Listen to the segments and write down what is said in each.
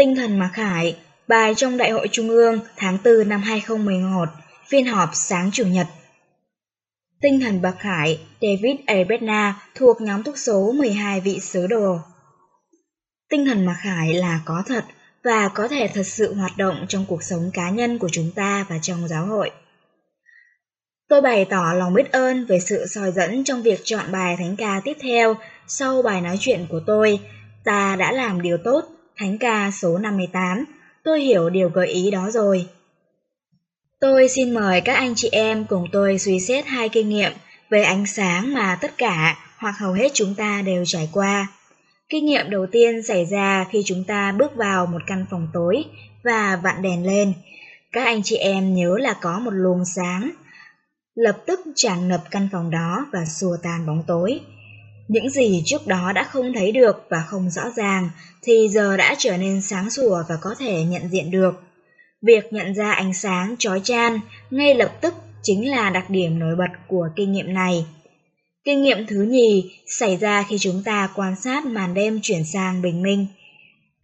Tinh thần Mạc Khải, bài trong Đại hội Trung ương tháng 4 năm 2011, phiên họp sáng Chủ nhật. Tinh thần Bạc Khải, David Arbetna thuộc nhóm thuốc số 12 vị sứ đồ. Tinh thần Mạc Khải là có thật và có thể thật sự hoạt động trong cuộc sống cá nhân của chúng ta và trong giáo hội. Tôi bày tỏ lòng biết ơn về sự soi dẫn trong việc chọn bài thánh ca tiếp theo sau bài nói chuyện của tôi. Ta đã làm điều tốt Thánh ca số 58, tôi hiểu điều gợi ý đó rồi. Tôi xin mời các anh chị em cùng tôi suy xét hai kinh nghiệm về ánh sáng mà tất cả hoặc hầu hết chúng ta đều trải qua. Kinh nghiệm đầu tiên xảy ra khi chúng ta bước vào một căn phòng tối và vặn đèn lên. Các anh chị em nhớ là có một luồng sáng lập tức tràn ngập căn phòng đó và xua tan bóng tối. Những gì trước đó đã không thấy được và không rõ ràng thì giờ đã trở nên sáng sủa và có thể nhận diện được. Việc nhận ra ánh sáng chói chan ngay lập tức chính là đặc điểm nổi bật của kinh nghiệm này. Kinh nghiệm thứ nhì xảy ra khi chúng ta quan sát màn đêm chuyển sang bình minh.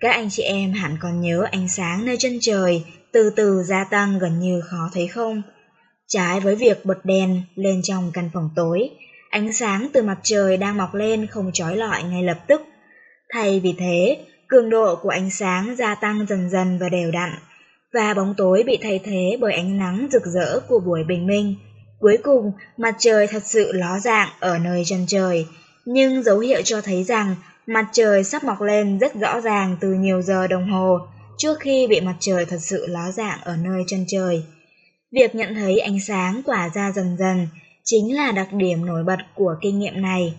Các anh chị em hẳn còn nhớ ánh sáng nơi chân trời từ từ gia tăng gần như khó thấy không? Trái với việc bật đèn lên trong căn phòng tối, Ánh sáng từ mặt trời đang mọc lên không trói lọi ngay lập tức. Thay vì thế, cường độ của ánh sáng gia tăng dần dần và đều đặn, và bóng tối bị thay thế bởi ánh nắng rực rỡ của buổi bình minh. Cuối cùng, mặt trời thật sự ló dạng ở nơi chân trời, nhưng dấu hiệu cho thấy rằng mặt trời sắp mọc lên rất rõ ràng từ nhiều giờ đồng hồ trước khi bị mặt trời thật sự ló dạng ở nơi chân trời. Việc nhận thấy ánh sáng tỏa ra dần dần chính là đặc điểm nổi bật của kinh nghiệm này.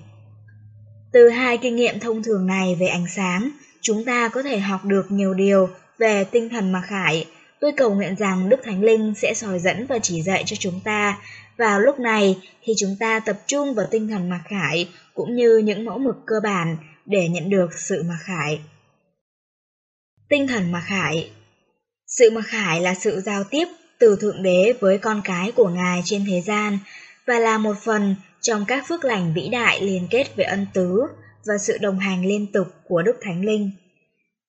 Từ hai kinh nghiệm thông thường này về ánh sáng, chúng ta có thể học được nhiều điều về tinh thần mặc khải. Tôi cầu nguyện rằng Đức Thánh Linh sẽ soi dẫn và chỉ dạy cho chúng ta vào lúc này khi chúng ta tập trung vào tinh thần mặc khải cũng như những mẫu mực cơ bản để nhận được sự mặc khải. Tinh thần mặc khải Sự mặc khải là sự giao tiếp từ Thượng Đế với con cái của Ngài trên thế gian và là một phần trong các phước lành vĩ đại liên kết về ân tứ và sự đồng hành liên tục của Đức Thánh Linh.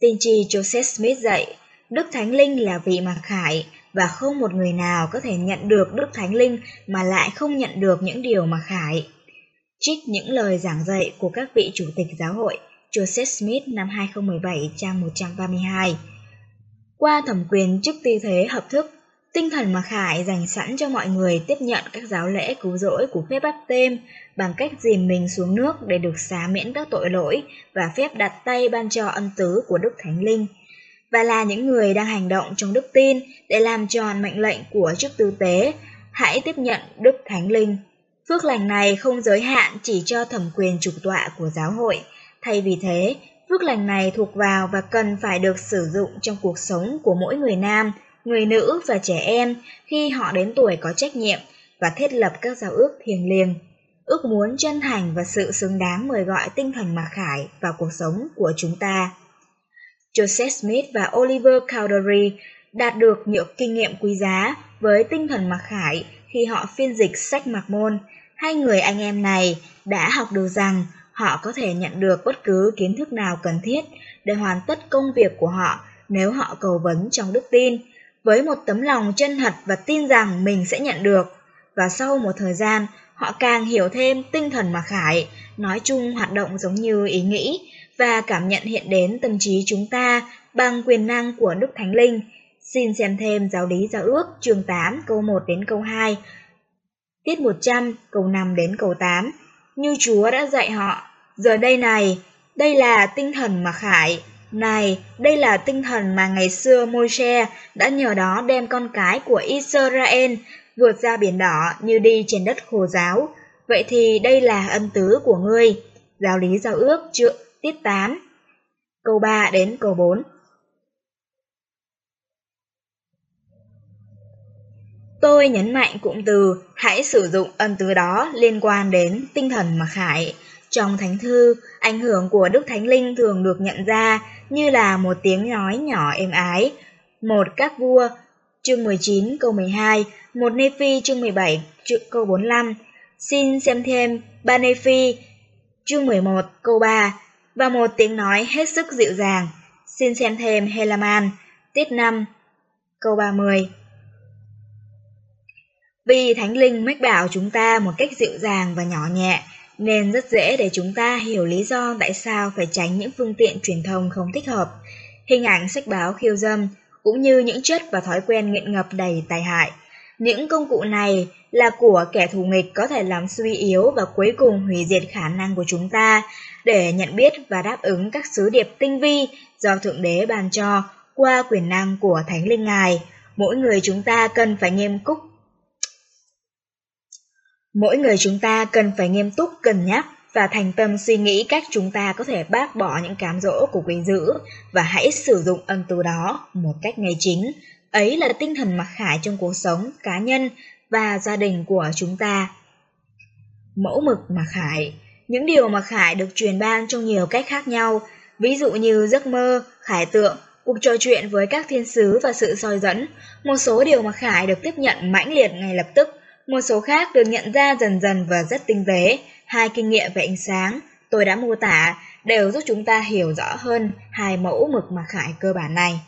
Tiên tri Joseph Smith dạy, Đức Thánh Linh là vị mặc khải và không một người nào có thể nhận được Đức Thánh Linh mà lại không nhận được những điều mặc khải. Trích những lời giảng dạy của các vị chủ tịch giáo hội Joseph Smith năm 2017 trang 132. Qua thẩm quyền chức tư thế hợp thức, Tinh thần mà Khải dành sẵn cho mọi người tiếp nhận các giáo lễ cứu rỗi của phép bắp tên bằng cách dìm mình xuống nước để được xá miễn các tội lỗi và phép đặt tay ban cho ân tứ của Đức Thánh Linh. Và là những người đang hành động trong đức tin để làm tròn mệnh lệnh của chức tư tế, hãy tiếp nhận Đức Thánh Linh. Phước lành này không giới hạn chỉ cho thẩm quyền trục tọa của giáo hội, thay vì thế, phước lành này thuộc vào và cần phải được sử dụng trong cuộc sống của mỗi người nam, người nữ và trẻ em, khi họ đến tuổi có trách nhiệm và thiết lập các giao ước thiêng liêng. Ước muốn chân thành và sự xứng đáng mời gọi tinh thần mặc khải vào cuộc sống của chúng ta. Joseph Smith và Oliver Cowdery đạt được nhiều kinh nghiệm quý giá với tinh thần mặc khải khi họ phiên dịch sách mặc môn. Hai người anh em này đã học được rằng họ có thể nhận được bất cứ kiến thức nào cần thiết để hoàn tất công việc của họ nếu họ cầu vấn trong đức tin với một tấm lòng chân thật và tin rằng mình sẽ nhận được. Và sau một thời gian, họ càng hiểu thêm tinh thần mà Khải nói chung hoạt động giống như ý nghĩ và cảm nhận hiện đến tâm trí chúng ta bằng quyền năng của Đức Thánh Linh. Xin xem thêm giáo lý giáo ước chương 8 câu 1 đến câu 2, tiết 100 câu 5 đến câu 8. Như Chúa đã dạy họ, giờ đây này, đây là tinh thần mà Khải này, đây là tinh thần mà ngày xưa Môi-se đã nhờ đó đem con cái của Israel vượt ra biển đỏ như đi trên đất khô giáo. Vậy thì đây là ân tứ của ngươi. Giáo lý giao ước trượng tiết 8 Câu 3 đến câu 4 Tôi nhấn mạnh cụm từ hãy sử dụng ân tứ đó liên quan đến tinh thần mặc khải. Trong thánh thư, ảnh hưởng của Đức Thánh Linh thường được nhận ra như là một tiếng nói nhỏ êm ái. Một các vua, chương 19 câu 12, một Nephi chương 17 câu 45, xin xem thêm ba Nephi chương 11 câu 3 và một tiếng nói hết sức dịu dàng. Xin xem thêm Helaman, tiết 5 câu 30. Vì Thánh Linh mách bảo chúng ta một cách dịu dàng và nhỏ nhẹ, nên rất dễ để chúng ta hiểu lý do tại sao phải tránh những phương tiện truyền thông không thích hợp, hình ảnh sách báo khiêu dâm, cũng như những chất và thói quen nghiện ngập đầy tai hại. Những công cụ này là của kẻ thù nghịch có thể làm suy yếu và cuối cùng hủy diệt khả năng của chúng ta để nhận biết và đáp ứng các sứ điệp tinh vi do Thượng Đế ban cho qua quyền năng của Thánh Linh Ngài. Mỗi người chúng ta cần phải nghiêm túc Mỗi người chúng ta cần phải nghiêm túc cân nhắc và thành tâm suy nghĩ cách chúng ta có thể bác bỏ những cám dỗ của quý dữ và hãy sử dụng ân từ đó một cách ngay chính. Ấy là tinh thần mặc khải trong cuộc sống cá nhân và gia đình của chúng ta. Mẫu mực mặc khải Những điều mặc khải được truyền ban trong nhiều cách khác nhau, ví dụ như giấc mơ, khải tượng, cuộc trò chuyện với các thiên sứ và sự soi dẫn. Một số điều mặc khải được tiếp nhận mãnh liệt ngay lập tức, một số khác được nhận ra dần dần và rất tinh tế. Hai kinh nghiệm về ánh sáng tôi đã mô tả đều giúp chúng ta hiểu rõ hơn hai mẫu mực mặc khải cơ bản này.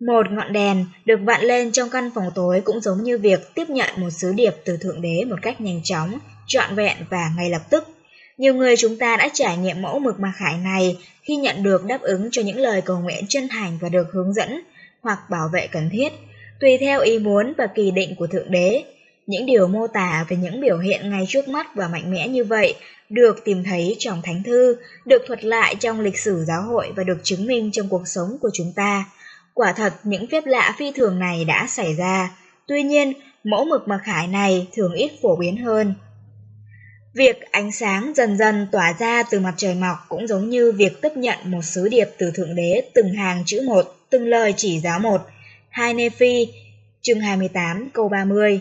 Một ngọn đèn được vặn lên trong căn phòng tối cũng giống như việc tiếp nhận một sứ điệp từ Thượng Đế một cách nhanh chóng, trọn vẹn và ngay lập tức. Nhiều người chúng ta đã trải nghiệm mẫu mực mặc khải này khi nhận được đáp ứng cho những lời cầu nguyện chân thành và được hướng dẫn hoặc bảo vệ cần thiết, tùy theo ý muốn và kỳ định của Thượng Đế. Những điều mô tả về những biểu hiện ngay trước mắt và mạnh mẽ như vậy được tìm thấy trong Thánh Thư, được thuật lại trong lịch sử giáo hội và được chứng minh trong cuộc sống của chúng ta. Quả thật, những phép lạ phi thường này đã xảy ra. Tuy nhiên, mẫu mực mặc khải này thường ít phổ biến hơn. Việc ánh sáng dần dần tỏa ra từ mặt trời mọc cũng giống như việc tiếp nhận một sứ điệp từ Thượng Đế từng hàng chữ một, từng lời chỉ giáo một. Hai Nephi, chương 28, câu 30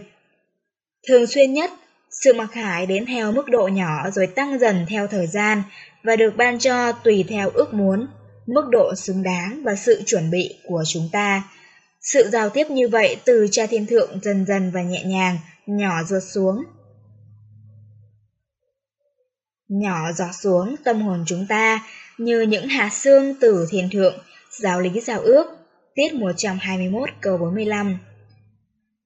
Thường xuyên nhất, sự mặc khải đến theo mức độ nhỏ rồi tăng dần theo thời gian và được ban cho tùy theo ước muốn, mức độ xứng đáng và sự chuẩn bị của chúng ta. Sự giao tiếp như vậy từ cha thiên thượng dần dần và nhẹ nhàng, nhỏ ruột xuống. Nhỏ giọt xuống tâm hồn chúng ta như những hạt xương từ thiên thượng, giáo lý giao ước, tiết 121 câu 45.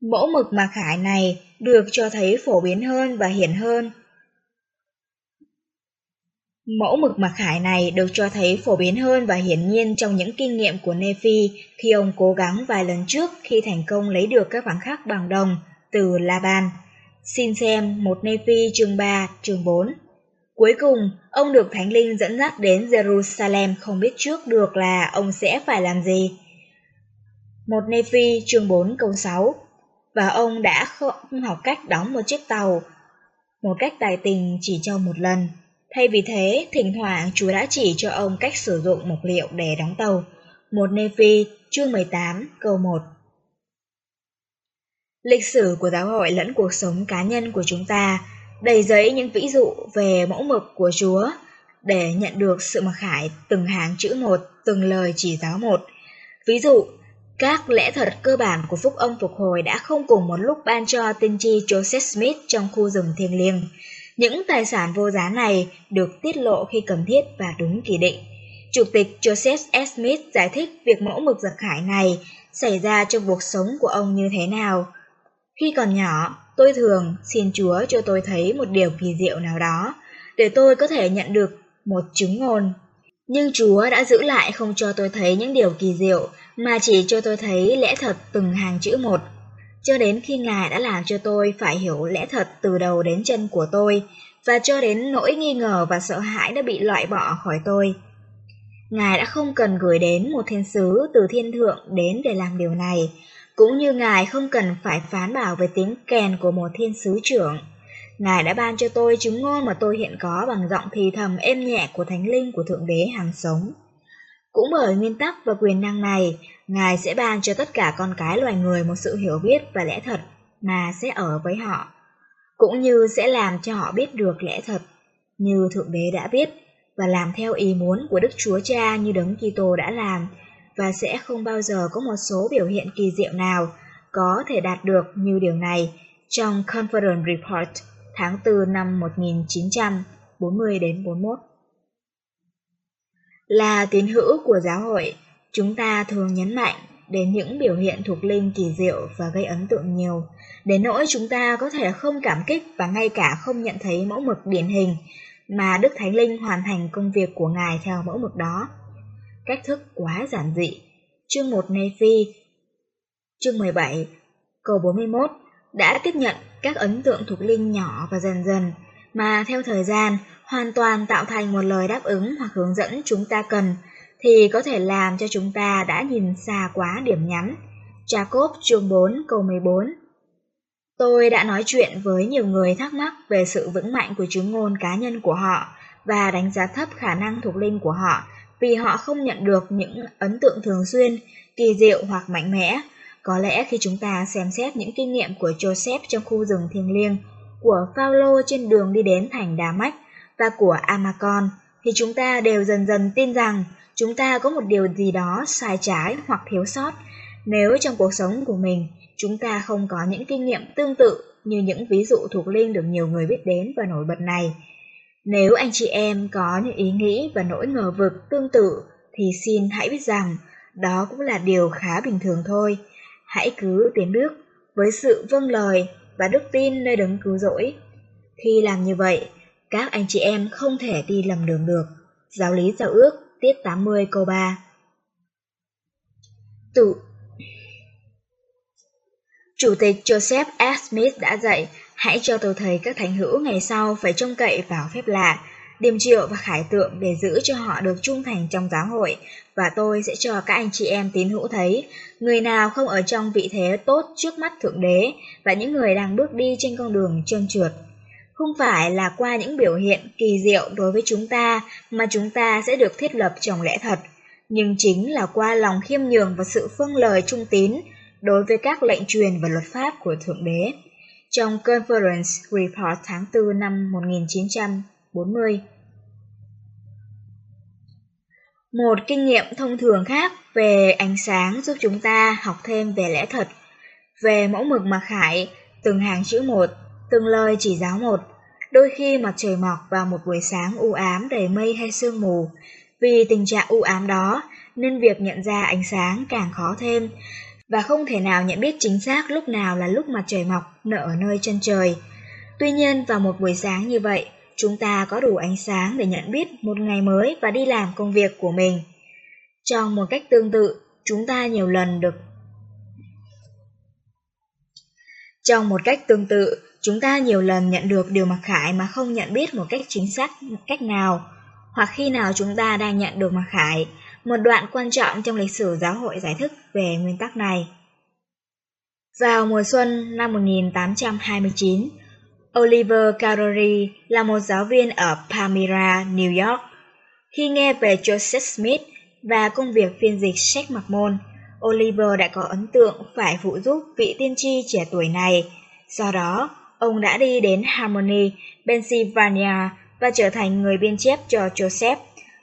Mẫu mực mặc khải này được cho thấy phổ biến hơn và hiển hơn. Mẫu mực mặc khải này được cho thấy phổ biến hơn và hiển nhiên trong những kinh nghiệm của Nephi khi ông cố gắng vài lần trước khi thành công lấy được các vàng khắc bằng đồng từ Laban. Xin xem một Nephi chương 3, chương 4. Cuối cùng, ông được Thánh Linh dẫn dắt đến Jerusalem không biết trước được là ông sẽ phải làm gì. Một Nephi chương 4 câu 6 và ông đã không học cách đóng một chiếc tàu một cách tài tình chỉ cho một lần. Thay vì thế, thỉnh thoảng Chúa đã chỉ cho ông cách sử dụng mộc liệu để đóng tàu. Một Nephi, chương 18, câu 1 Lịch sử của giáo hội lẫn cuộc sống cá nhân của chúng ta đầy giấy những ví dụ về mẫu mực của Chúa để nhận được sự mặc khải từng hàng chữ một, từng lời chỉ giáo một. Ví dụ, các lẽ thật cơ bản của phúc âm phục hồi đã không cùng một lúc ban cho tiên tri Joseph Smith trong khu rừng thiêng liêng. Những tài sản vô giá này được tiết lộ khi cần thiết và đúng kỳ định. Chủ tịch Joseph S. Smith giải thích việc mẫu mực giặc khải này xảy ra trong cuộc sống của ông như thế nào. Khi còn nhỏ, tôi thường xin Chúa cho tôi thấy một điều kỳ diệu nào đó, để tôi có thể nhận được một chứng ngôn. Nhưng Chúa đã giữ lại không cho tôi thấy những điều kỳ diệu, mà chỉ cho tôi thấy lẽ thật từng hàng chữ một. Cho đến khi Ngài đã làm cho tôi phải hiểu lẽ thật từ đầu đến chân của tôi, và cho đến nỗi nghi ngờ và sợ hãi đã bị loại bỏ khỏi tôi. Ngài đã không cần gửi đến một thiên sứ từ thiên thượng đến để làm điều này, cũng như Ngài không cần phải phán bảo về tiếng kèn của một thiên sứ trưởng. Ngài đã ban cho tôi chứng ngôn mà tôi hiện có bằng giọng thì thầm êm nhẹ của thánh linh của Thượng Đế hàng sống. Cũng bởi nguyên tắc và quyền năng này, Ngài sẽ ban cho tất cả con cái loài người một sự hiểu biết và lẽ thật mà sẽ ở với họ, cũng như sẽ làm cho họ biết được lẽ thật, như Thượng Đế đã biết, và làm theo ý muốn của Đức Chúa Cha như Đấng Kitô đã làm, và sẽ không bao giờ có một số biểu hiện kỳ diệu nào có thể đạt được như điều này trong Conference Report tháng 4 năm 1940 đến 41. Là tín hữu của giáo hội, chúng ta thường nhấn mạnh đến những biểu hiện thuộc linh kỳ diệu và gây ấn tượng nhiều, đến nỗi chúng ta có thể không cảm kích và ngay cả không nhận thấy mẫu mực điển hình mà Đức Thánh Linh hoàn thành công việc của Ngài theo mẫu mực đó. Cách thức quá giản dị. Chương 1 Nephi Chương 17 Câu 41 đã tiếp nhận các ấn tượng thuộc linh nhỏ và dần dần, mà theo thời gian hoàn toàn tạo thành một lời đáp ứng hoặc hướng dẫn chúng ta cần, thì có thể làm cho chúng ta đã nhìn xa quá điểm nhắn. Jacob chương 4 câu 14 Tôi đã nói chuyện với nhiều người thắc mắc về sự vững mạnh của chứng ngôn cá nhân của họ và đánh giá thấp khả năng thuộc linh của họ vì họ không nhận được những ấn tượng thường xuyên, kỳ diệu hoặc mạnh mẽ có lẽ khi chúng ta xem xét những kinh nghiệm của Joseph trong khu rừng thiêng liêng, của Phaolô trên đường đi đến thành Đà Mách và của Amacon, thì chúng ta đều dần dần tin rằng chúng ta có một điều gì đó sai trái hoặc thiếu sót nếu trong cuộc sống của mình chúng ta không có những kinh nghiệm tương tự như những ví dụ thuộc linh được nhiều người biết đến và nổi bật này. Nếu anh chị em có những ý nghĩ và nỗi ngờ vực tương tự thì xin hãy biết rằng đó cũng là điều khá bình thường thôi hãy cứ tiến bước với sự vâng lời và đức tin nơi đấng cứu rỗi. Khi làm như vậy, các anh chị em không thể đi lầm đường được. Giáo lý giao ước, tiết 80 câu 3 Tự Chủ tịch Joseph S. Smith đã dạy, hãy cho tôi thấy các thánh hữu ngày sau phải trông cậy vào phép lạ, điềm triệu và khải tượng để giữ cho họ được trung thành trong giáo hội, và tôi sẽ cho các anh chị em tín hữu thấy, người nào không ở trong vị thế tốt trước mắt Thượng Đế và những người đang bước đi trên con đường trơn trượt. Không phải là qua những biểu hiện kỳ diệu đối với chúng ta mà chúng ta sẽ được thiết lập trong lẽ thật, nhưng chính là qua lòng khiêm nhường và sự phương lời trung tín đối với các lệnh truyền và luật pháp của Thượng Đế. Trong Conference Report tháng 4 năm 1900, 40. Một kinh nghiệm thông thường khác về ánh sáng giúp chúng ta học thêm về lẽ thật, về mẫu mực mặc khải, từng hàng chữ một, từng lời chỉ giáo một. Đôi khi mặt trời mọc vào một buổi sáng u ám đầy mây hay sương mù, vì tình trạng u ám đó nên việc nhận ra ánh sáng càng khó thêm, và không thể nào nhận biết chính xác lúc nào là lúc mặt trời mọc nở ở nơi chân trời. Tuy nhiên vào một buổi sáng như vậy, chúng ta có đủ ánh sáng để nhận biết một ngày mới và đi làm công việc của mình. Trong một cách tương tự, chúng ta nhiều lần được Trong một cách tương tự, chúng ta nhiều lần nhận được điều mặc khải mà không nhận biết một cách chính xác cách nào, hoặc khi nào chúng ta đang nhận được mặc khải, một đoạn quan trọng trong lịch sử giáo hội giải thích về nguyên tắc này. Vào mùa xuân năm 1829, Oliver Carrory là một giáo viên ở Palmyra, New York. Khi nghe về Joseph Smith và công việc phiên dịch sách mặc môn, Oliver đã có ấn tượng phải phụ giúp vị tiên tri trẻ tuổi này. Do đó, ông đã đi đến Harmony, Pennsylvania và trở thành người biên chép cho Joseph.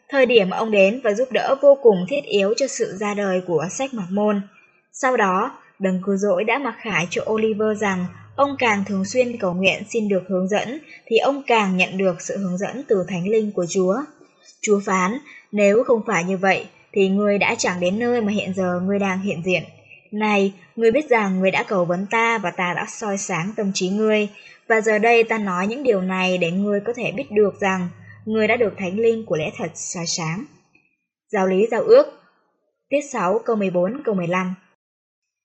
Thời điểm ông đến và giúp đỡ vô cùng thiết yếu cho sự ra đời của sách mặc môn. Sau đó, đấng cứu rỗi đã mặc khải cho Oliver rằng Ông càng thường xuyên cầu nguyện xin được hướng dẫn, thì ông càng nhận được sự hướng dẫn từ Thánh Linh của Chúa. Chúa phán, nếu không phải như vậy, thì ngươi đã chẳng đến nơi mà hiện giờ ngươi đang hiện diện. Này, ngươi biết rằng ngươi đã cầu vấn ta và ta đã soi sáng tâm trí ngươi, và giờ đây ta nói những điều này để ngươi có thể biết được rằng ngươi đã được Thánh Linh của lẽ thật soi sáng. Giáo lý giao ước Tiết 6 câu 14 câu 15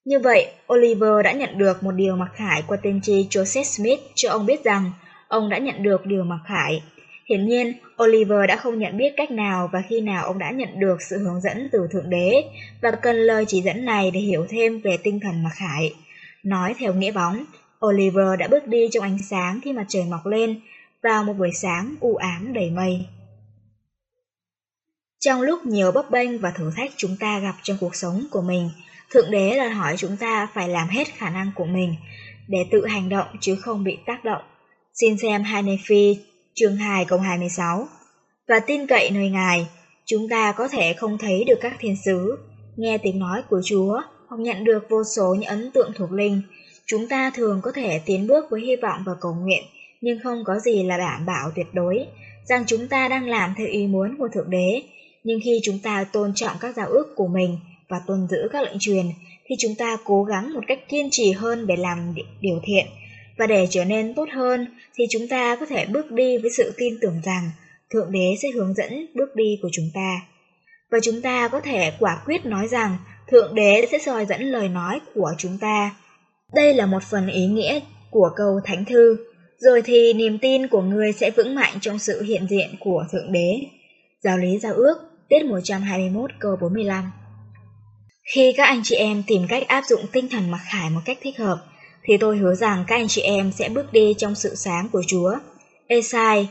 như vậy, Oliver đã nhận được một điều mặc khải qua tiên tri Joseph Smith cho ông biết rằng ông đã nhận được điều mặc khải. Hiển nhiên, Oliver đã không nhận biết cách nào và khi nào ông đã nhận được sự hướng dẫn từ Thượng Đế và cần lời chỉ dẫn này để hiểu thêm về tinh thần mặc khải. Nói theo nghĩa bóng, Oliver đã bước đi trong ánh sáng khi mặt trời mọc lên vào một buổi sáng u ám đầy mây. Trong lúc nhiều bấp bênh và thử thách chúng ta gặp trong cuộc sống của mình, Thượng Đế đòi hỏi chúng ta phải làm hết khả năng của mình để tự hành động chứ không bị tác động. Xin xem Hanefi chương 2 câu 26 Và tin cậy nơi Ngài, chúng ta có thể không thấy được các thiên sứ, nghe tiếng nói của Chúa hoặc nhận được vô số những ấn tượng thuộc linh. Chúng ta thường có thể tiến bước với hy vọng và cầu nguyện, nhưng không có gì là đảm bảo tuyệt đối rằng chúng ta đang làm theo ý muốn của Thượng Đế. Nhưng khi chúng ta tôn trọng các giao ước của mình và tuân giữ các lệnh truyền, thì chúng ta cố gắng một cách kiên trì hơn để làm điều thiện. Và để trở nên tốt hơn, thì chúng ta có thể bước đi với sự tin tưởng rằng Thượng Đế sẽ hướng dẫn bước đi của chúng ta. Và chúng ta có thể quả quyết nói rằng Thượng Đế sẽ soi dẫn lời nói của chúng ta. Đây là một phần ý nghĩa của câu Thánh Thư, rồi thì niềm tin của người sẽ vững mạnh trong sự hiện diện của Thượng Đế. Giáo lý giao ước, tiết 121 câu 45 khi các anh chị em tìm cách áp dụng tinh thần mặc khải một cách thích hợp, thì tôi hứa rằng các anh chị em sẽ bước đi trong sự sáng của Chúa. Esai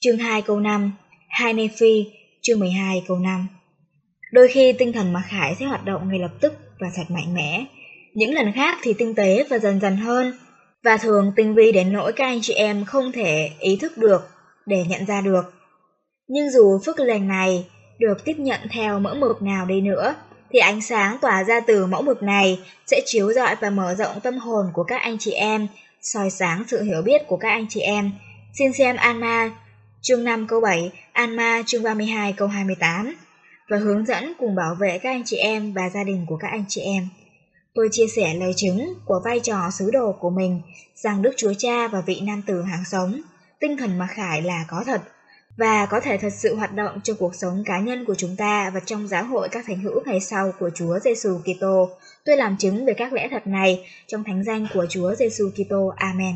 chương 2 câu 5, Hai Nephi chương 12 câu 5 Đôi khi tinh thần mặc khải sẽ hoạt động ngay lập tức và thật mạnh mẽ, những lần khác thì tinh tế và dần dần hơn, và thường tinh vi đến nỗi các anh chị em không thể ý thức được để nhận ra được. Nhưng dù phước lành này được tiếp nhận theo mỡ mực nào đi nữa, thì ánh sáng tỏa ra từ mẫu mực này sẽ chiếu rọi và mở rộng tâm hồn của các anh chị em, soi sáng sự hiểu biết của các anh chị em. Xin xem Anma chương 5 câu 7, Anma chương 32 câu 28 và hướng dẫn cùng bảo vệ các anh chị em và gia đình của các anh chị em. Tôi chia sẻ lời chứng của vai trò sứ đồ của mình rằng Đức Chúa Cha và vị nam tử hàng sống, tinh thần mặc khải là có thật và có thể thật sự hoạt động trong cuộc sống cá nhân của chúng ta và trong giáo hội các thánh hữu ngày sau của Chúa Giêsu Kitô. Tôi làm chứng về các lẽ thật này trong thánh danh của Chúa Giêsu Kitô. Amen.